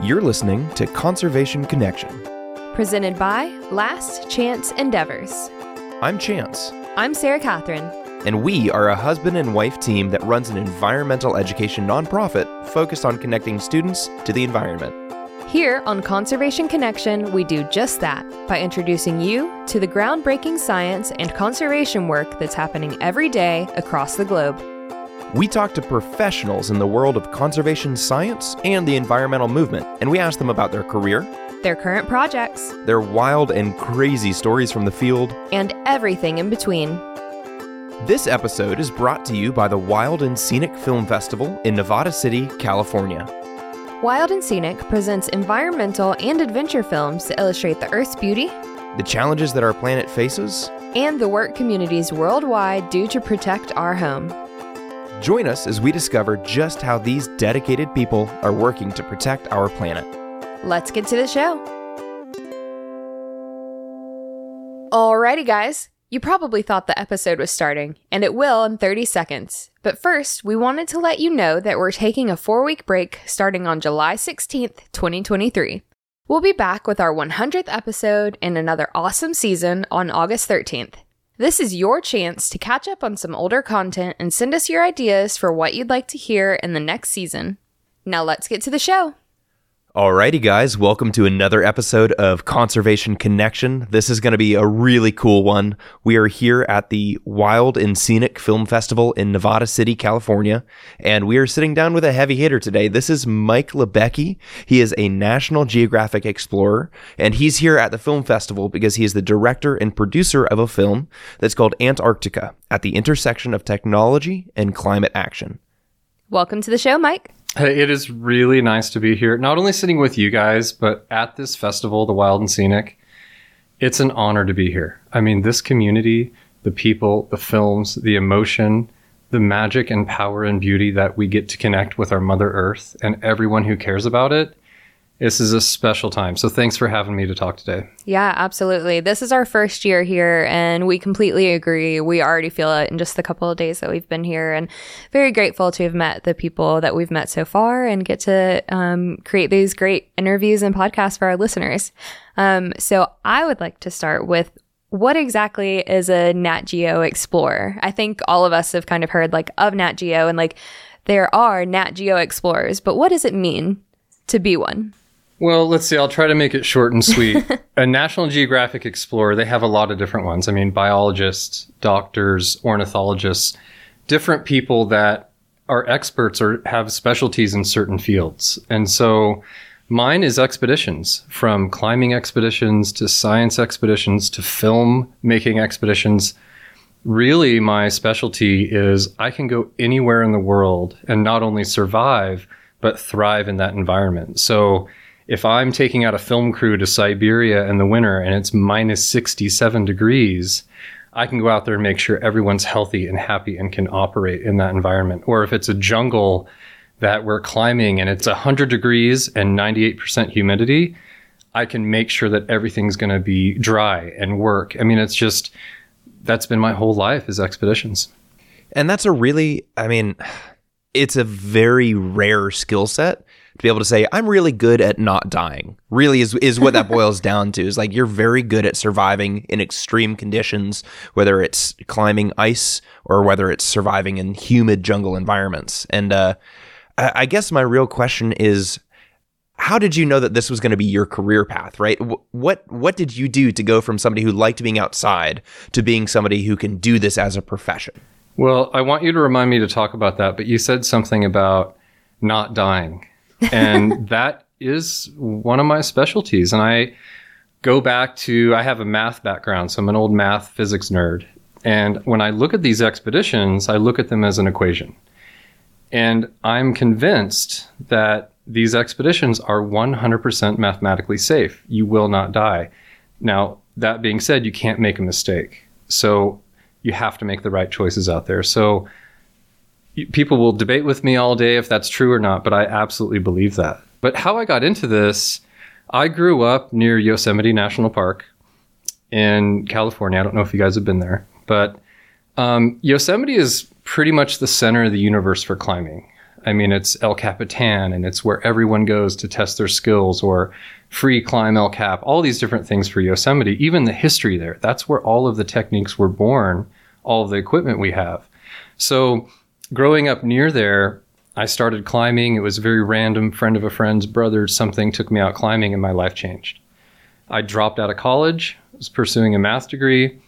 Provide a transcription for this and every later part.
You're listening to Conservation Connection. Presented by Last Chance Endeavors. I'm Chance, I'm Sarah Catherine. and we are a husband and wife team that runs an environmental education nonprofit focused on connecting students to the environment. Here on Conservation Connection, we do just that by introducing you to the groundbreaking science and conservation work that's happening every day across the globe. We talk to professionals in the world of conservation science and the environmental movement, and we ask them about their career, Their current projects, their wild and crazy stories from the field. and everything in between. This episode is brought to you by the Wild and Scenic Film Festival in Nevada City, California. Wild and Scenic presents environmental and adventure films to illustrate the Earth's beauty The challenges that our planet faces. and the work communities worldwide do to protect our home. Join us as we discover just how these dedicated people are working to protect our planet. Let's get to the show. Alrighty, guys. You probably thought the episode was starting, and it will in 30 seconds. But first, we wanted to let you know that we're taking a four week break starting on July 16th, 2023. We'll be back with our 100th episode in another awesome season on August 13th. This is your chance to catch up on some older content and send us your ideas for what you'd like to hear in the next season. Now let's get to the show. Alrighty, guys, welcome to another episode of Conservation Connection. This is going to be a really cool one. We are here at the Wild and Scenic Film Festival in Nevada City, California, and we are sitting down with a heavy hitter today. This is Mike Libecki. He is a National Geographic explorer, and he's here at the film festival because he is the director and producer of a film that's called Antarctica at the intersection of technology and climate action. Welcome to the show, Mike. It is really nice to be here, not only sitting with you guys, but at this festival, the Wild and Scenic. It's an honor to be here. I mean, this community, the people, the films, the emotion, the magic and power and beauty that we get to connect with our Mother Earth and everyone who cares about it. This is a special time. So thanks for having me to talk today. Yeah, absolutely. This is our first year here, and we completely agree. We already feel it in just the couple of days that we've been here, and very grateful to have met the people that we've met so far and get to um, create these great interviews and podcasts for our listeners. Um, so, I would like to start with what exactly is a Nat Geo Explorer? I think all of us have kind of heard like of Nat Geo, and like there are Nat Geo Explorers, but what does it mean to be one? Well, let's see. I'll try to make it short and sweet. a National Geographic Explorer, they have a lot of different ones. I mean, biologists, doctors, ornithologists, different people that are experts or have specialties in certain fields. And so mine is expeditions from climbing expeditions to science expeditions to film making expeditions. Really, my specialty is I can go anywhere in the world and not only survive, but thrive in that environment. So, if I'm taking out a film crew to Siberia in the winter and it's minus 67 degrees, I can go out there and make sure everyone's healthy and happy and can operate in that environment. Or if it's a jungle that we're climbing and it's 100 degrees and 98% humidity, I can make sure that everything's going to be dry and work. I mean, it's just that's been my whole life is expeditions. And that's a really, I mean, it's a very rare skill set to be able to say, I'm really good at not dying. Really is, is what that boils down to. Is like you're very good at surviving in extreme conditions, whether it's climbing ice or whether it's surviving in humid jungle environments. And uh, I, I guess my real question is, how did you know that this was going to be your career path right what what did you do to go from somebody who liked being outside to being somebody who can do this as a profession Well, I want you to remind me to talk about that, but you said something about not dying. And that is one of my specialties. And I go back to, I have a math background, so I'm an old math physics nerd. And when I look at these expeditions, I look at them as an equation. And I'm convinced that these expeditions are 100% mathematically safe. You will not die. Now, that being said, you can't make a mistake. So you have to make the right choices out there. So people will debate with me all day if that's true or not, but I absolutely believe that. But how I got into this, I grew up near Yosemite National Park in California. I don't know if you guys have been there, but um, Yosemite is pretty much the center of the universe for climbing. I mean, it's El Capitan and it's where everyone goes to test their skills or free climb El Cap, all these different things for Yosemite, even the history there. That's where all of the techniques were born, all of the equipment we have. So growing up near there, I started climbing. It was a very random friend of a friend's brother, something took me out climbing and my life changed. I dropped out of college, was pursuing a math degree.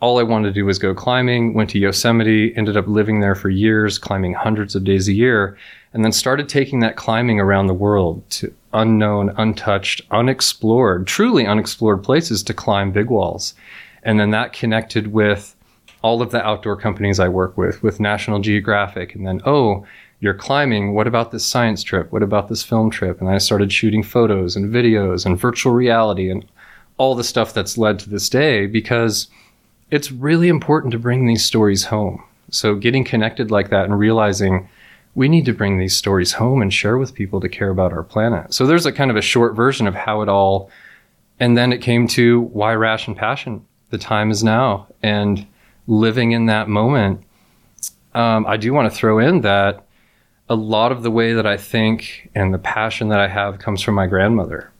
All I wanted to do was go climbing, went to Yosemite, ended up living there for years, climbing hundreds of days a year, and then started taking that climbing around the world to unknown, untouched, unexplored, truly unexplored places to climb big walls. And then that connected with all of the outdoor companies I work with, with National Geographic. And then, oh, you're climbing. What about this science trip? What about this film trip? And I started shooting photos and videos and virtual reality and all the stuff that's led to this day because it's really important to bring these stories home. So getting connected like that and realizing we need to bring these stories home and share with people to care about our planet. So there's a kind of a short version of how it all and then it came to why rash and passion. The time is now and living in that moment. Um, I do want to throw in that a lot of the way that I think and the passion that I have comes from my grandmother.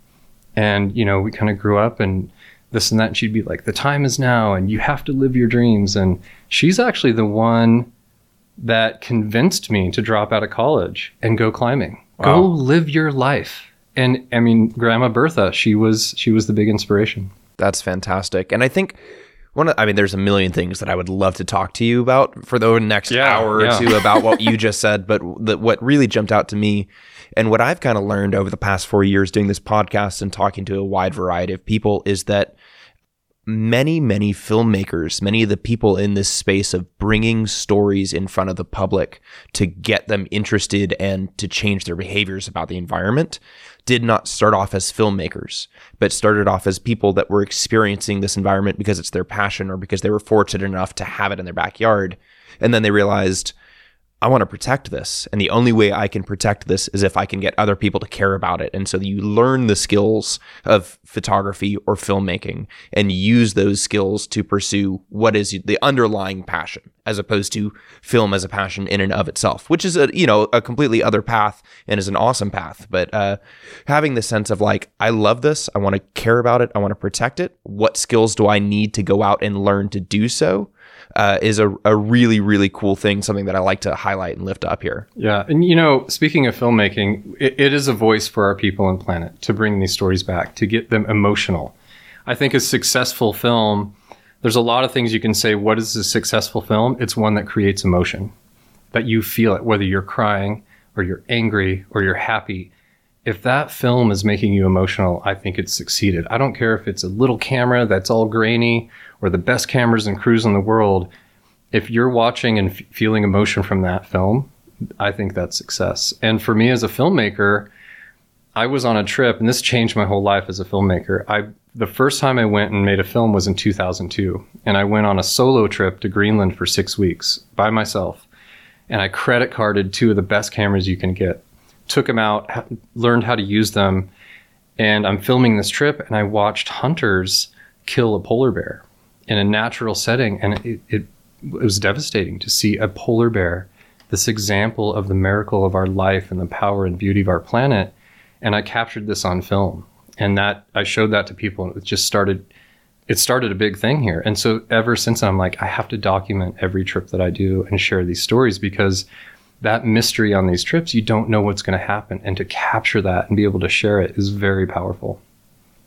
And, you know, we kind of grew up and this and that. And she'd be like, the time is now and you have to live your dreams. And she's actually the one that convinced me to drop out of college and go climbing. Wow. Go live your life. And I mean, Grandma Bertha, she was she was the big inspiration. That's fantastic. And I think one of, I mean, there's a million things that I would love to talk to you about for the next yeah, hour or yeah. two about what you just said. But the, what really jumped out to me and what I've kind of learned over the past four years doing this podcast and talking to a wide variety of people is that many, many filmmakers, many of the people in this space of bringing stories in front of the public to get them interested and to change their behaviors about the environment did not start off as filmmakers, but started off as people that were experiencing this environment because it's their passion or because they were fortunate enough to have it in their backyard. And then they realized, I want to protect this. And the only way I can protect this is if I can get other people to care about it. And so you learn the skills of photography or filmmaking and use those skills to pursue what is the underlying passion as opposed to film as a passion in and of itself, which is a, you know, a completely other path and is an awesome path. But uh, having the sense of like, I love this. I want to care about it. I want to protect it. What skills do I need to go out and learn to do so? Uh, is a, a really, really cool thing, something that I like to highlight and lift up here. Yeah. And, you know, speaking of filmmaking, it, it is a voice for our people and planet to bring these stories back, to get them emotional. I think a successful film, there's a lot of things you can say. What is a successful film? It's one that creates emotion, that you feel it, whether you're crying or you're angry or you're happy if that film is making you emotional, I think it's succeeded. I don't care if it's a little camera that's all grainy or the best cameras and crews in the world, if you're watching and f- feeling emotion from that film, I think that's success. And for me as a filmmaker, I was on a trip, and this changed my whole life as a filmmaker. I the first time I went and made a film was in 2002, and I went on a solo trip to Greenland for six weeks by myself, and I credit carded two of the best cameras you can get, took them out, learned how to use them, and I'm filming this trip, and I watched hunters kill a polar bear in a natural setting, and it, it, it was devastating to see a polar bear, this example of the miracle of our life and the power and beauty of our planet. And I captured this on film, and that I showed that to people, and it just started. It started a big thing here, and so ever since then I'm like, I have to document every trip that I do and share these stories because that mystery on these trips, you don't know what's going to happen. And to capture that and be able to share it is very powerful.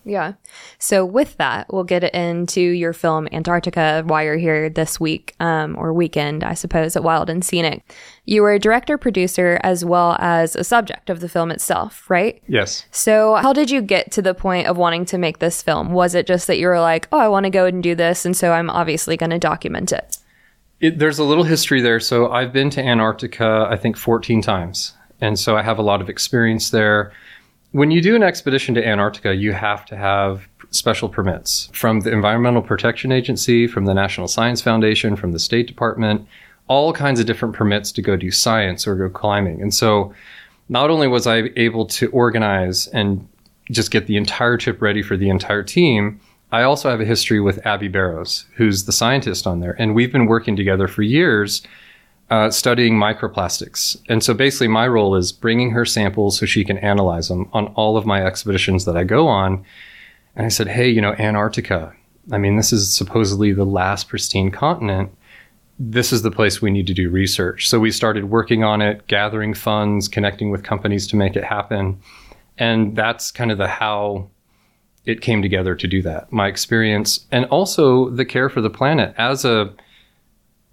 Yeah. So with that, we'll get into your film Antarctica while you're here this week, um, or weekend, I suppose, at Wild and Scenic. You were a director, producer, as well as a subject of the film itself, right? Yes. So how did you get to the point of wanting to make this film? Was it just that you were like, oh, I want to go and do this, and so I'm obviously going to document it? it? There's a little history there. So I've been to Antarctica, I think, 14 times. And so I have a lot of experience there when you do an expedition to Antarctica, you have to have special permits from the Environmental Protection Agency, from the National Science Foundation, from the State Department, all kinds of different permits to go do science or go climbing. And so not only was I able to organize and just get the entire trip ready for the entire team, I also have a history with Abby Barrows, who's the scientist on there. And we've been working together for years uh, studying microplastics. And so basically, my role is bringing her samples so she can analyze them on all of my expeditions that I go on. And I said, hey, you know, Antarctica, I mean, this is supposedly the last pristine continent. This is the place we need to do research. So we started working on it, gathering funds, connecting with companies to make it happen. And that's kind of the how it came together to do that. My experience and also the care for the planet. As a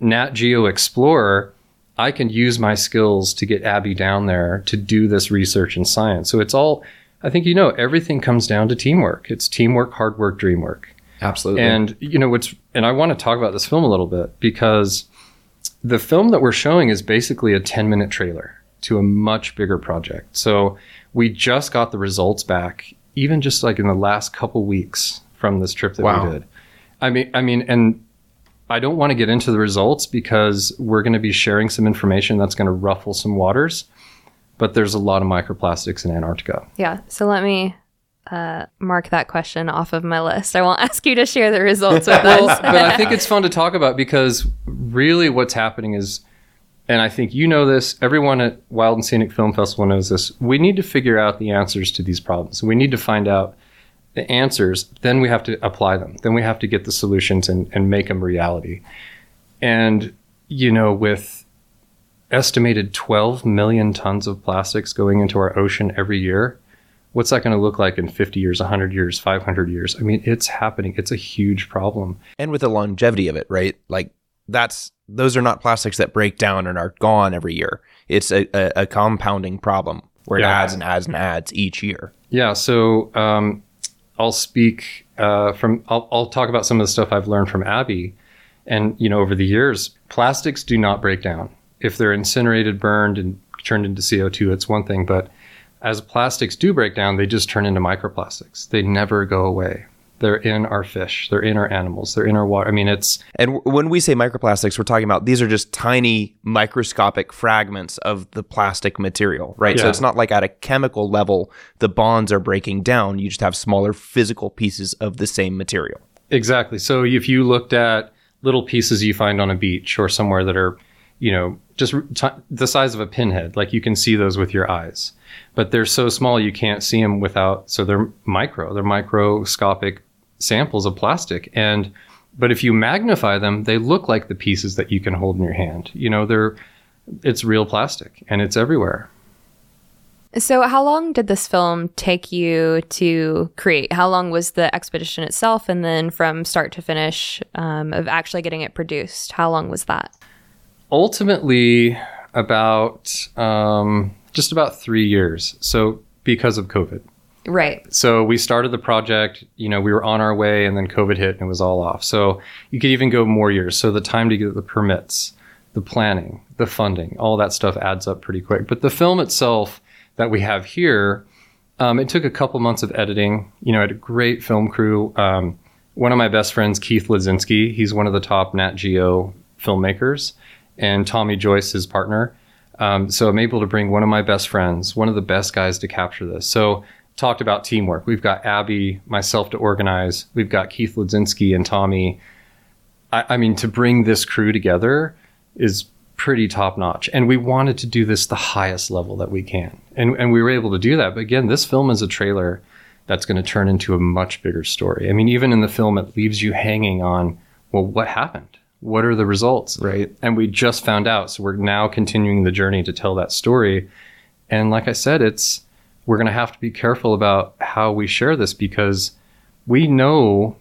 Nat Geo explorer, I can use my skills to get Abby down there to do this research and science. So it's all, I think you know, everything comes down to teamwork. It's teamwork, hard work, dream work. Absolutely. And you know what's and I want to talk about this film a little bit because the film that we're showing is basically a 10 minute trailer to a much bigger project. So we just got the results back even just like in the last couple weeks from this trip that Wow. we did. I mean I mean and I don't want to get into the results because we're going to be sharing some information that's going to ruffle some waters. But there's a lot of microplastics in Antarctica. Yeah. So let me uh, mark that question off of my list. I won't ask you to share the results with well, us. but I think it's fun to talk about because really what's happening is, and I think you know this, everyone at Wild and Scenic Film Festival knows this. We need to figure out the answers to these problems. We need to find out the answers, then we have to apply them. Then we have to get the solutions and, and make them reality. And, you know, with estimated 12 million tons of plastics going into our ocean every year, what's that going to look like in 50 years, 100 years, 500 years? I mean, it's happening. It's a huge problem. and with the longevity of it, right? Like that's those are not plastics that break down and are gone every year. It's a, a, a compounding problem where Yeah. it adds and adds and adds each year. Yeah, so um, I'll speak uh, from. I'll, I'll talk about some of the stuff I've learned from Abby, and you know, over the years, plastics do not break down. If they're incinerated, burned, and turned into CO two, it's one thing. But as plastics do break down, they just turn into microplastics. They never go away. They're in our fish. They're in our animals. They're in our water. I mean, it's And when we say microplastics, we're talking about these are just tiny microscopic fragments of the plastic material, right? So it's not like at a chemical level the bonds are breaking down. You just have smaller physical pieces of the same material. Exactly. So if you looked at little pieces you find on a beach or somewhere that are, you know, just t- the size of a pinhead, like you can see those with your eyes, but they're so small you can't see them without. So they're micro. They're microscopic samples of plastic, and but if you magnify them, they look like the pieces that you can hold in your hand. You know, they're it's real plastic and it's everywhere. So, how long did this film take you to create? How long was the expedition itself, and then from start to finish um, of actually getting it produced? How long was that? ultimately about um, just about three years. So because of COVID. Right. So we started the project, you know, we were on our way and then COVID hit and it was all off. So you could even go more years. So the time to get the permits, the planning, the funding, all that stuff adds up pretty quick. But the film itself that we have here, um, it took a couple months of editing. You know, I had a great film crew. Um, one of my best friends, Keith Ladzinski, he's one of the top Nat Geo filmmakers, and Tommy Joyce, his partner. Um, so I'm able to bring one of my best friends, one of the best guys to capture this. So talked about teamwork. We've got Abby, myself to organize. We've got Keith Ladzinski and Tommy. I, I mean, to bring this crew together is pretty top notch. And we wanted to do this the highest level that we can. And, and we were able to do that. But again, this film is a trailer that's going to turn into a much bigger story. I mean, even in the film, it leaves you hanging on, well, what happened? What are the results? Right. And we just found out. So we're now continuing the journey to tell that story. And like I said, it's, we're going to have to be careful about how we share this because we know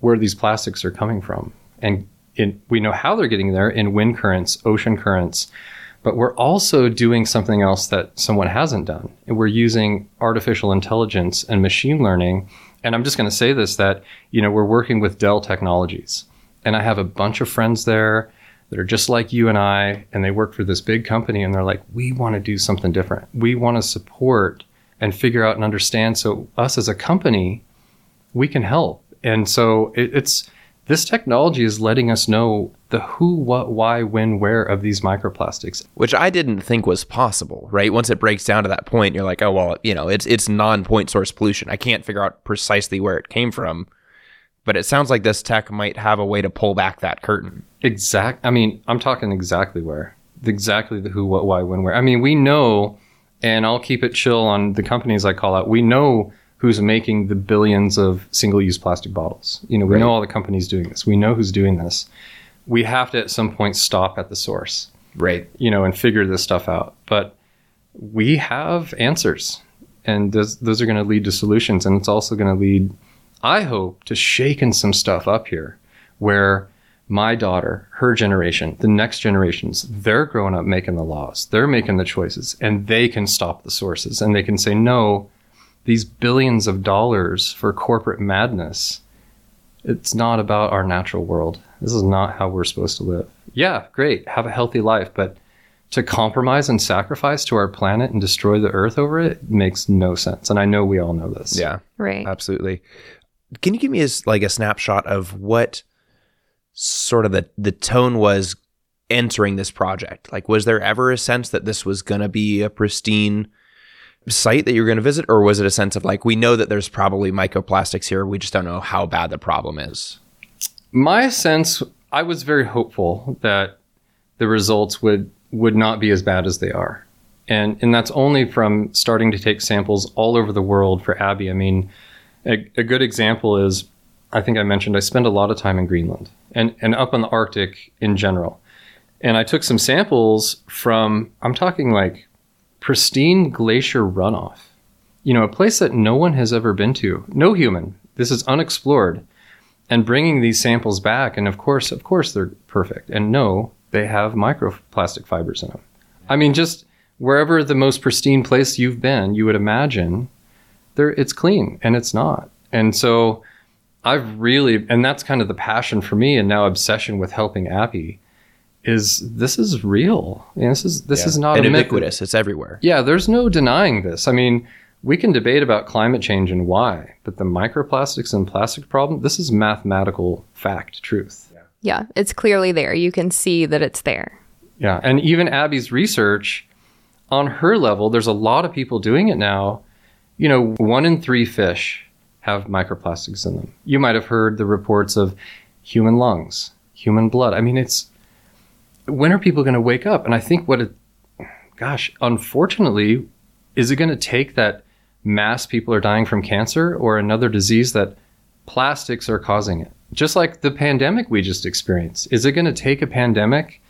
where these plastics are coming from. And in, we know how they're getting there in wind currents, ocean currents. But we're also doing something else that someone hasn't done. And we're using artificial intelligence and machine learning. And I'm just going to say this that, you know, we're working with Dell Technologies. And I have a bunch of friends there that are just like you and I, and they work for this big company, and they're like, we want to do something different. We want to support and figure out and understand. So, us as a company, we can help. And so, it, it's this technology is letting us know the who, what, why, when, where of these microplastics. which I didn't think was possible, right? Once it breaks down to that point, you're like, oh well, you know, it's it's non-point source pollution. I can't figure out precisely where it came from, but it sounds like this tech might have a way to pull back that curtain. Exact. I mean, I'm talking exactly where. exactly the who, what, why, when, where. I mean, we know, and I'll keep it chill on the companies I call out. We know who's making the billions of single-use plastic bottles. You know, we Right. know all the companies doing this. We know who's doing this. We have to at some point stop at the source Right. you know, and figure this stuff out. But we have answers, and those, those are going to lead to solutions. And it's also going to lead, I hope, to shaking some stuff up here where my daughter, her generation, the next generations, they're growing up making the laws, they're making the choices, and they can stop the sources and they can say, no, these billions of dollars for corporate madness. It's not about our natural world. This is not how we're supposed to live. Yeah, great. Have a healthy life, but to compromise and sacrifice to our planet and destroy the earth over it makes no sense. And I know we all know this. Yeah. Right. Absolutely. Can you give me a, s- like a snapshot of what sort of the the tone was entering this project? Like, was there ever a sense that this was going to be a pristine site that you're going to visit, or was it a sense of like we know that there's probably microplastics here, we just don't know how bad the problem is? My sense, I was very hopeful that the results would would not be as bad as they are. And and that's only from starting to take samples all over the world for Abby. I mean, a, a good example is I think I mentioned I spend a lot of time in Greenland and, and up on the Arctic in general. And I took some samples from, I'm talking like pristine glacier runoff. You know, a place that no one has ever been to, no human. This is unexplored. And bringing these samples back, and of course, of course, they're perfect. And no, they have microplastic fibers in them. I mean, just wherever the most pristine place you've been, you would imagine there it's clean, and it's not. And so, I've really, and that's kind of the passion for me, and now obsession with helping Abby, is this is real. And this is this is not and a myth. ubiquitous. It's everywhere. Yeah, there's no denying this. I mean, we can debate about climate change and why, but the microplastics and plastic problem, this is mathematical fact, truth. Yeah. It's clearly there. You can see that it's there. Yeah, and even Abby's research on her level, there's a lot of people doing it now. You know, one in three fish have microplastics in them. You might have heard the reports of human lungs, human blood. I mean, it's when are people going to wake up? And I think what it, gosh, unfortunately, is it going to take that mass people are dying from cancer or another disease that plastics are causing it? Just like the pandemic we just experienced. Is it going to take a pandemic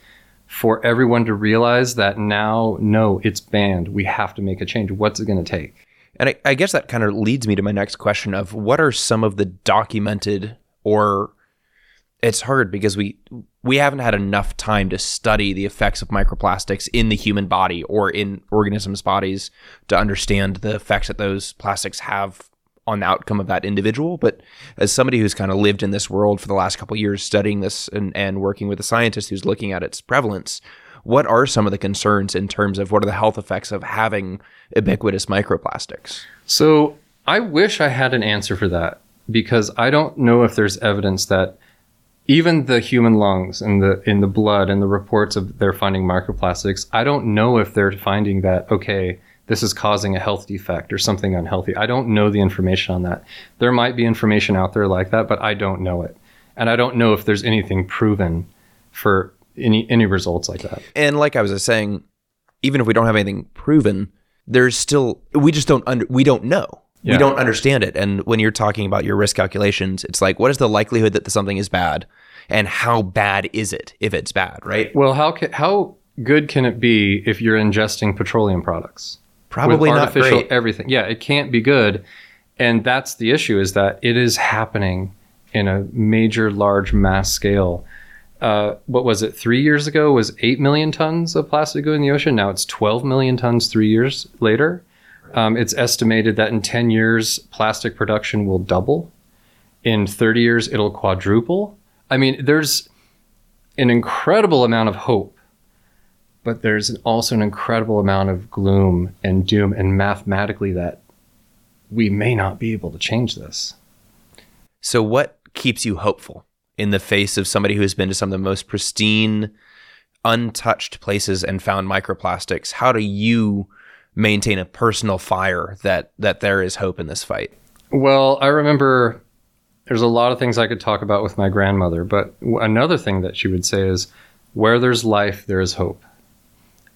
for everyone to realize that now, no, it's banned. We have to make a change. What's it going to take? And I, I guess that kind of leads me to my next question of what are some of the documented or it's hard because we we haven't had enough time to study the effects of microplastics in the human body or in organisms' bodies to understand the effects that those plastics have on the outcome of that individual. But as somebody who's kind of lived in this world for the last couple years studying this and, and working with a scientist who's looking at its prevalence, what are some of the concerns in terms of what are the health effects of having ubiquitous microplastics? So I wish I had an answer for that because I don't know if there's evidence that even the human lungs and the in the blood and the reports of they're finding microplastics, I don't know if they're finding that okay, this is causing a health defect or something unhealthy. I don't know the information on that. There might be information out there like that, but I don't know it. And I don't know if there's anything proven for any any results like that. And like I was saying, even if we don't have anything proven, there's still we just don't under we don't know. We don't understand it. And when you're talking about your risk calculations, it's like what is the likelihood that something is bad and how bad is it if it's bad, right? Well, how ca- how good can it be if you're ingesting petroleum products? Probably not great. everything. Yeah, it can't be good, and that's the issue is that it is happening in a major, large mass scale. Uh, what was it? Three years ago was eight million tons of plastic going in the ocean. Now it's twelve million tons. Three years later, um, it's estimated that in ten years, plastic production will double. In thirty years, it'll quadruple. I mean, there's an incredible amount of hope but there's also an incredible amount of gloom and doom and mathematically that we may not be able to change this So what keeps you hopeful in the face of somebody who has been to some of the most pristine, untouched places and found microplastics? How do you maintain a personal fire that that there is hope in this fight? well i remember there's a lot of things i could talk about with my grandmother but another thing that she would say is where there's life there is hope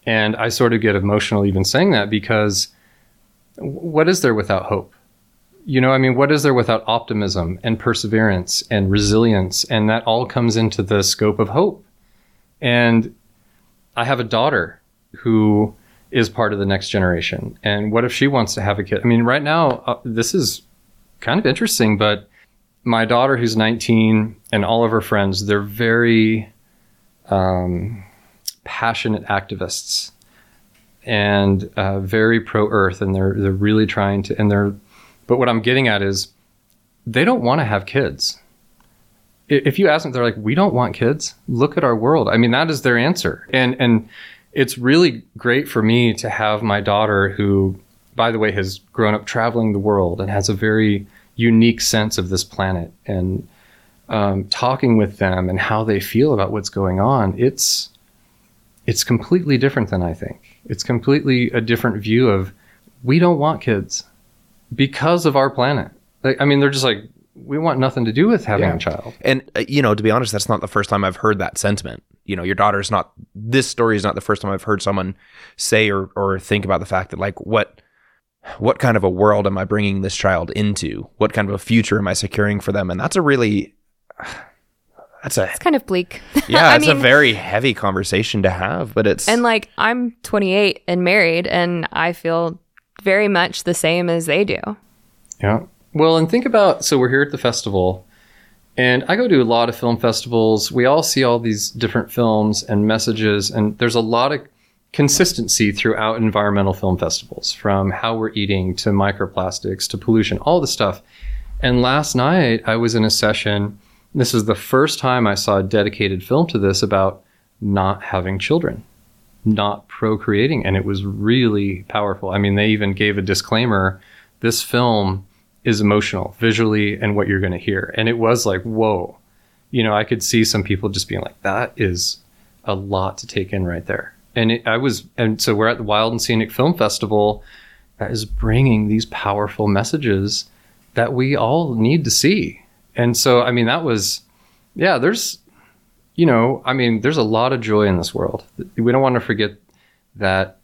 And I sort of get emotional even saying that because what is there without hope? You know, I mean, what is there without optimism and perseverance and resilience? And that all comes into the scope of hope. And I have a daughter who is part of the next generation. And what if she wants to have a kid? I mean, right now, uh, this is kind of interesting, but my daughter, who's 19, and all of her friends, they're very um, passionate activists and uh, very pro Earth, and they're they're really trying to. And they're, but what I'm getting at is, they don't want to have kids. If you ask them, they're like, "We don't want kids. Look at our world." I mean, that is their answer, and and it's really great for me to have my daughter, who, by the way, has grown up traveling the world and has a very unique sense of this planet and um, talking with them and how they feel about what's going on, it's it's completely different than I think. It's completely a different view of we don't want kids because of our planet. Like, I mean, they're just like we want nothing to do with having Yeah. a child. And uh, you know, to be honest, that's not the first time I've heard that sentiment. You know, your daughter's not. This story is not the first time I've heard someone say or or think about the fact that like what what kind of a world am I bringing this child into? What kind of a future am I securing for them? And that's a really that's a It's kind of bleak. yeah, I it's a very heavy conversation to have. But it's And like I'm 28 and married, and I feel very much the same as they do. Yeah. Well, and think about so we're here at the festival, and I go to a lot of film festivals. We all see all these different films and messages, and there's a lot of consistency throughout environmental film festivals from how we're eating to microplastics to pollution, all the stuff. And last night I was in a session. This is the first time I saw a dedicated film to this about not having children, not procreating. And it was really powerful. I mean, they even gave a disclaimer this film is emotional visually and what you're going to hear. And it was like, whoa. You know, I could see some people just being like, that is a lot to take in right there. And it, I was, and so we're at the Wild and Scenic Film Festival that is bringing these powerful messages that we all need to see. And so, I mean, that was, yeah, there's, you know, I mean, there's a lot of joy in this world. We don't want to forget that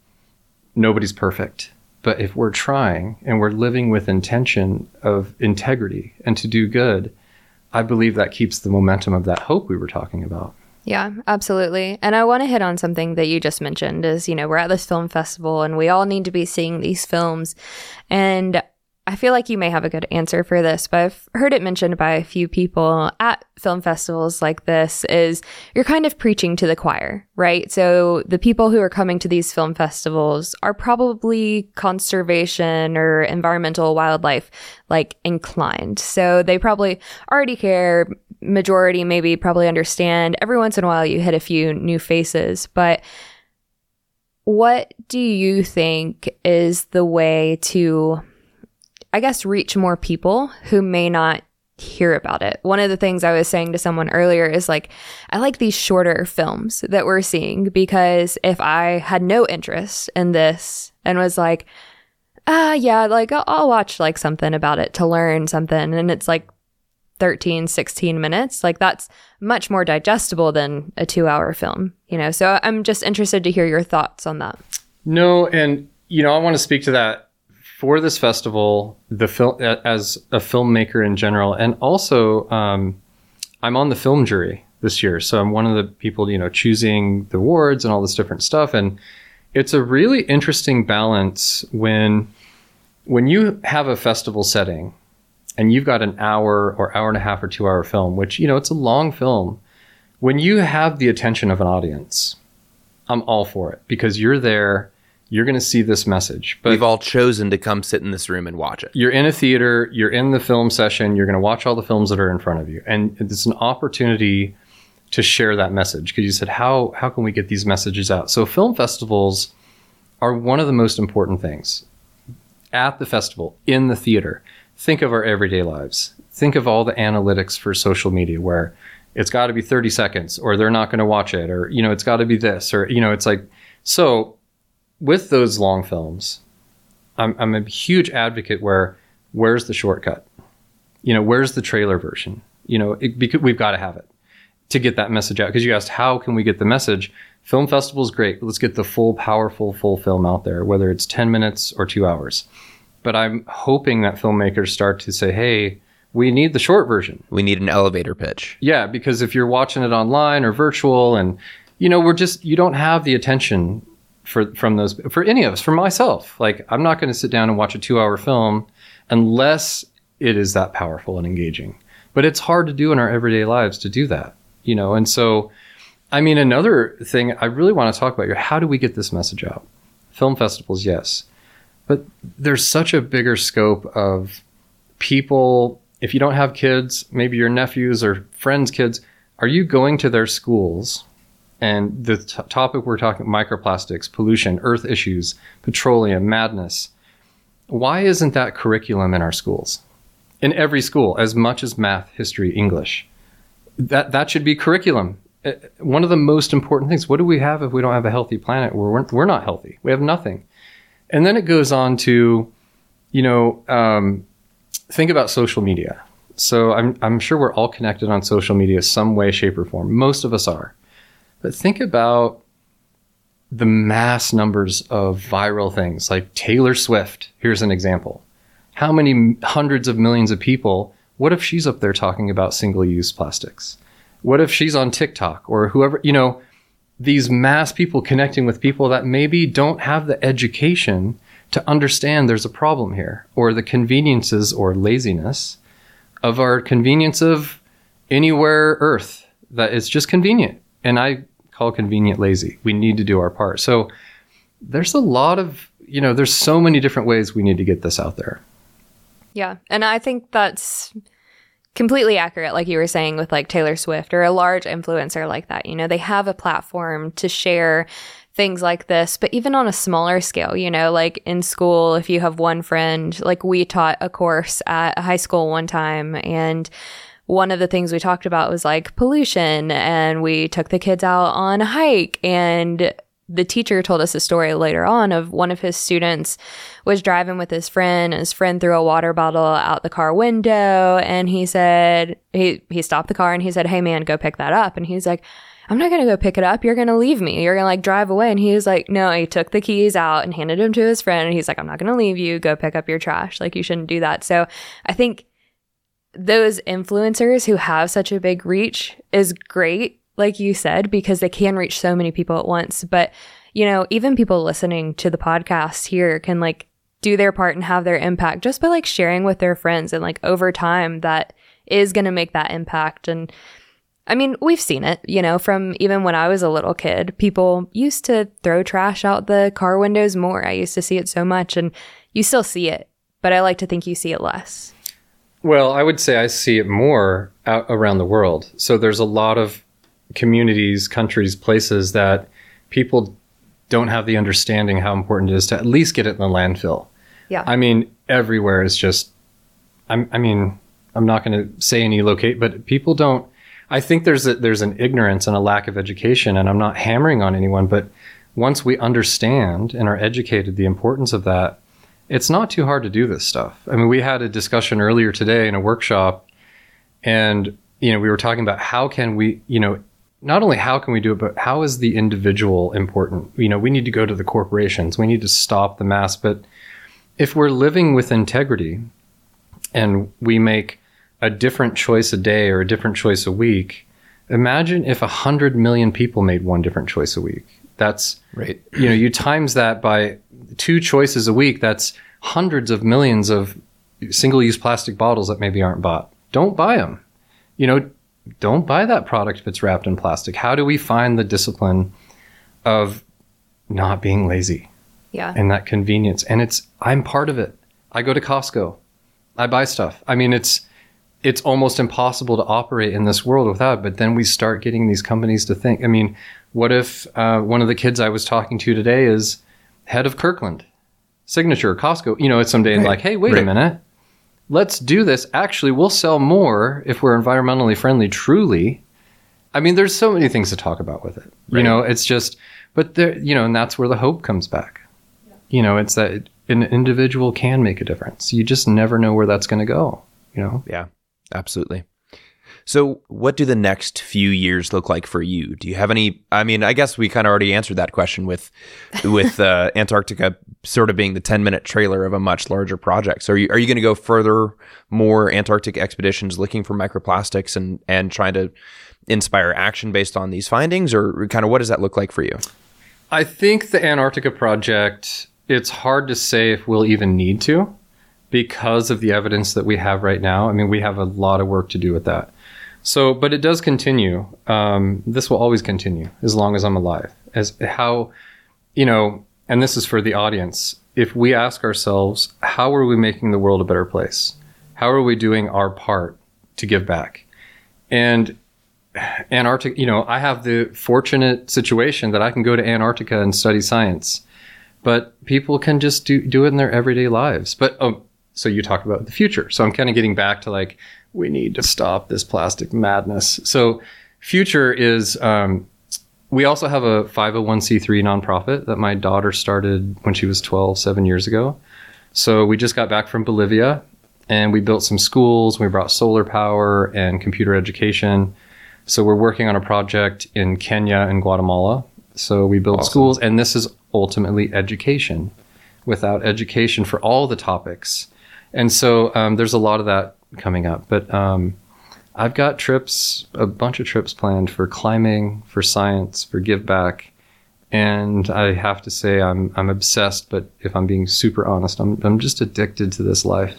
nobody's perfect. But if we're trying and we're living with intention of integrity and to do good, I believe that keeps the momentum of that hope we were talking about. Yeah, absolutely. And I want to hit on something that you just mentioned is, you know, we're at this film festival and we all need to be seeing these films. And I feel like you may have a good answer for this, but I've heard it mentioned by a few people at film festivals like this is you're kind of preaching to the choir, right? So the people who are coming to these film festivals are probably conservation or environmental wildlife like inclined. So they probably already care, majority maybe probably understand. Every once in a while you hit a few new faces, but what do you think is the way to I guess, reach more people who may not hear about it. One of the things I was saying to someone earlier is like, I like these shorter films that we're seeing because if I had no interest in this and was like, ah, yeah, like I'll, I'll watch like something about it to learn something, and it's like 13, 16 minutes, like that's much more digestible than a two hour film, you know? So I'm just interested to hear your thoughts on that. No, and you know, I want to speak to that for this festival, the film as a filmmaker in general, and also um, I'm on the film jury this year, so I'm one of the people you know choosing the awards and all this different stuff, and it's a really interesting balance when when you have a festival setting and you've got an hour or hour and a half or two hour film, which you know it's a long film. When you have the attention of an audience, I'm all for it because you're there you're going to see this message. But we've all chosen to come sit in this room and watch it. you're in a theater, you're in the film session, you're going to watch all the films that are in front of you. And it's an opportunity to share that message because you said how how can we get these messages out? So film festivals are one of the most important things. At the festival, in the theater, think of our everyday lives. Think of all the analytics for social media where it's got to be 30 seconds or they're not going to watch it or you know it's got to be this or you know it's like so with those long films, I'm, I'm a huge advocate where where's the shortcut? You know, where's the trailer version? You know, it, because we've got to have it to get that message out. Because you asked, how can we get the message? Film festival is great. But let's get the full, powerful, full film out there, whether it's 10 minutes or two hours. But I'm hoping that filmmakers start to say, hey, we need the short version. We need an elevator pitch. Yeah, because if you're watching it online or virtual and you know, we're just you don't have the attention for from those for any of us, for myself. Like I'm not going to sit down and watch a 2-hour film unless it is that powerful and engaging. But it's hard to do in our everyday lives to do that, you know. And so I mean, another thing I really want to talk about here, how do we get this message out? Film festivals, yes. But there's such a bigger scope of people, if you don't have kids, maybe your nephews or friends' kids, are you going to their schools? And the t- topic we're talking microplastics, pollution, earth issues, petroleum, madness. Why isn't that curriculum in our schools? In every school, as much as math, history, English. That that should be curriculum uh, one of the most important things. What do we have if we don't have a healthy planet? We're we're not healthy. We have nothing. And then it goes on to, you know, um, think about social media. So I'm I'm sure we're all connected on social media some way, shape, or form. Most of us are. But think about the mass numbers of viral things like Taylor Swift. Here's an example. How many hundreds of millions of people? What if she's up there talking about single use plastics? What if she's on TikTok or whoever, you know, these mass people connecting with people that maybe don't have the education to understand there's a problem here or the conveniences or laziness of our convenience of anywhere earth that it's just convenient and i call convenient lazy. We need to do our part. So there's a lot of you know there's so many different ways we need to get this out there. Yeah. And i think that's completely accurate, like you were saying with like Taylor Swift or a large influencer like that. You know, they have a platform to share things like this, but even on a smaller scale, you know, like in school, if you have one friend, like we taught a course at a high school one time and one of the things we talked about was like pollution and we took the kids out on a hike. And the teacher told us a story later on of one of his students was driving with his friend and his friend threw a water bottle out the car window and he said he he stopped the car and he said hey man go pick that up. And he's like i'm not going to go pick it up. You're going to leave me. You're going to like drive away. And he was like no he took the keys out and handed them to his friend and he's like i'm not going to leave you. Go pick up your trash. Like you shouldn't do that. So i think those influencers who have such a big reach is great like you said, because they can reach so many people at once. But, you know, even people listening to the podcast here can like do their part and have their impact just by like sharing with their friends. And like over time, that is going to make that impact. And I mean, we've seen it, you know, from even when I was a little kid, people used to throw trash out the car windows more. I used to see it so much, and you still see it, but I like to think you see it less. Well, I would say I see it more out around the world. So there's a lot of communities, countries, places that people don't have the understanding how important it is to at least get it in the landfill. Yeah. I mean, everywhere is just, I'm, I mean, I'm not going to say any locate, but people don't. I think there's a, there's an ignorance and a lack of education, and I'm not hammering on anyone, but once we understand and are educated the importance of that, it's not too hard to do this stuff. I mean, we had a discussion earlier today in a workshop, and you know, we were talking about how can we, you know, not only how can we do it, but how is the individual important? You know, we need to go to the corporations, we need to stop the mass. But if we're living with integrity and we make a different choice a day or a different choice a week, imagine if a hundred million people made one different choice a week. That's right. You know, you times that by two choices a week, that's hundreds of millions of single use plastic bottles that maybe aren't bought. Don't buy them. You know, don't buy that product if it's wrapped in plastic. How do we find the discipline of not being lazy? Yeah. And that convenience. And it's I'm part of it. I go to Costco. I buy stuff. I mean it's it's almost impossible to operate in this world without. But then we start getting these companies to think. I mean, what if uh, one of the kids I was talking to today is head of Kirkland, Signature, Costco? You know, it's someday right. and like, hey, wait right. a minute let's do this. Actually, we'll sell more if we're environmentally friendly, truly. I mean, there's so many things to talk about with it. Right. You know, it's just, but there, you know, and that's where the hope comes back. Yeah. You know, it's that an individual can make a difference. You just never know where that's going to go, you know? Yeah, absolutely. So, what do the next few years look like for you? Do you have any? I mean, I guess we kind of already answered that question with with uh, Antarctica sort of being the ten minute trailer of a much larger project. So, are you are you going to go further, more Antarctic expeditions looking for microplastics and and trying to inspire action based on these findings, or kind of what does that look like for you? I think the Antarctica project. It's hard to say if we'll even need to because of the evidence that we have right now. I mean, we have a lot of work to do with that. So, but it does continue. Um, this will always continue as long as I'm alive. As how, you know, and this is for the audience. If we ask ourselves, how are we making the world a better place? How are we doing our part to give back? And Antarctica, you know, I have the fortunate situation that I can go to Antarctica and study science, but people can just do, do it in their everyday lives. But, oh, so you talk about the future. So I'm kind of getting back to like, we need to stop this plastic madness. So, future is um, we also have a 501c3 nonprofit that my daughter started when she was 12, seven years ago. So, we just got back from Bolivia and we built some schools. We brought solar power and computer education. So, we're working on a project in Kenya and Guatemala. So, we build awesome. schools, and this is ultimately education. Without education for all the topics. And so um, there's a lot of that coming up. But um, I've got trips, a bunch of trips planned for climbing, for science, for give back. And I have to say, I'm, I'm obsessed, but if I'm being super honest, I'm, I'm just addicted to this life.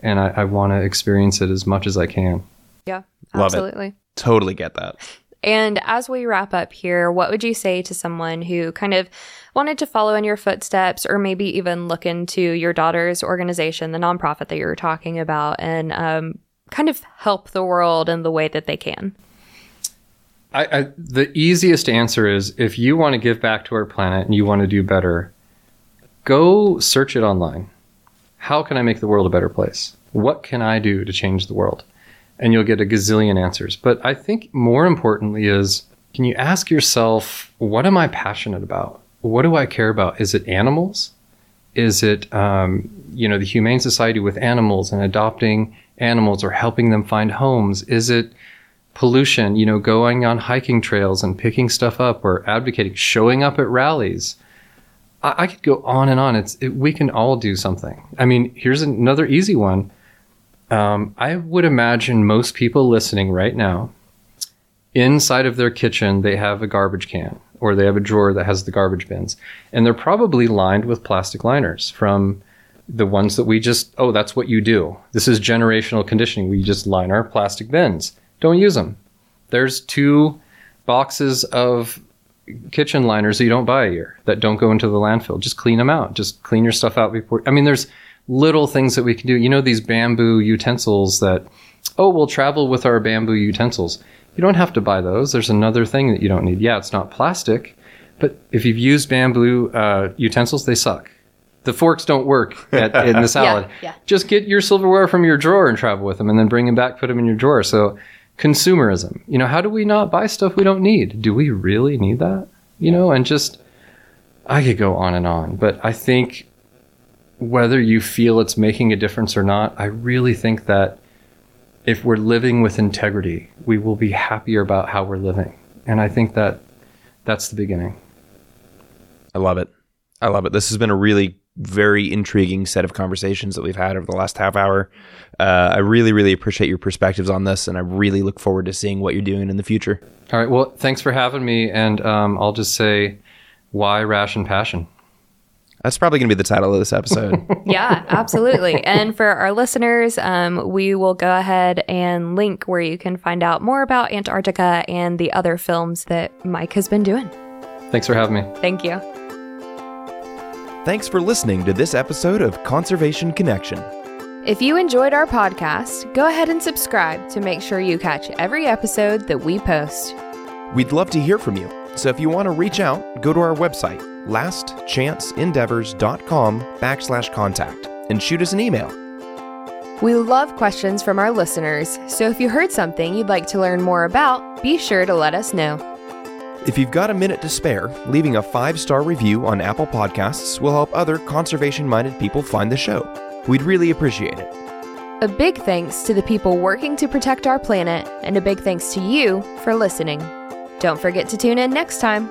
And I, I want to experience it as much as I can. Yeah, absolutely. Totally get that. And as we wrap up here, what would you say to someone who kind of wanted to follow in your footsteps or maybe even look into your daughter's organization, the nonprofit that you were talking about, and um, kind of help the world in the way that they can? I, I, the easiest answer is if you want to give back to our planet and you want to do better, go search it online. How can I make the world a better place? What can I do to change the world? And you'll get a gazillion answers. But I think more importantly is can you ask yourself, what am I passionate about? What do I care about? Is it animals? Is it, um, you know, the Humane Society with animals and adopting animals or helping them find homes? Is it pollution, you know, going on hiking trails and picking stuff up or advocating, showing up at rallies? I, I could go on and on. It's, it, we can all do something. I mean, here's another easy one. Um, I would imagine most people listening right now, inside of their kitchen, they have a garbage can or they have a drawer that has the garbage bins. And they're probably lined with plastic liners from the ones that we just, oh, that's what you do. This is generational conditioning. We just line our plastic bins. Don't use them. There's two boxes of kitchen liners that you don't buy a year that don't go into the landfill. Just clean them out. Just clean your stuff out before. I mean, there's little things that we can do. You know, these bamboo utensils that, oh, we'll travel with our bamboo utensils. You don't have to buy those. There's another thing that you don't need. Yeah, it's not plastic, but if you've used bamboo uh, utensils, they suck. The forks don't work at, in the salad. yeah, yeah. Just get your silverware from your drawer and travel with them, and then bring them back, put them in your drawer. So, consumerism. You know, how do we not buy stuff we don't need? Do we really need that? You know, and just I could go on and on, but I think whether you feel it's making a difference or not, I really think that if we're living with integrity, we will be happier about how we're living. And I think that that's the beginning. I love it. I love it. This has been a really very intriguing set of conversations that we've had over the last half hour. Uh, I really, really appreciate your perspectives on this, and I really look forward to seeing what you're doing in the future. All right. Well, thanks for having me. And um, I'll just say, why ration passion? That's probably going to be the title of this episode. yeah, absolutely. And for our listeners, um, we will go ahead and link where you can find out more about Antarctica and the other films that Mike has been doing. Thanks for having me. Thank you. Thanks for listening to this episode of Conservation Connection. If you enjoyed our podcast, go ahead and subscribe to make sure you catch every episode that we post. We'd love to hear from you. So if you want to reach out, go to our website, lastchanceendeavors.com backslash contact and shoot us an email. We love questions from our listeners, so if you heard something you'd like to learn more about, be sure to let us know. If you've got a minute to spare, leaving a five star review on Apple Podcasts will help other conservation minded people find the show. We'd really appreciate it. A big thanks to the people working to protect our planet, and a big thanks to you for listening. Don't forget to tune in next time.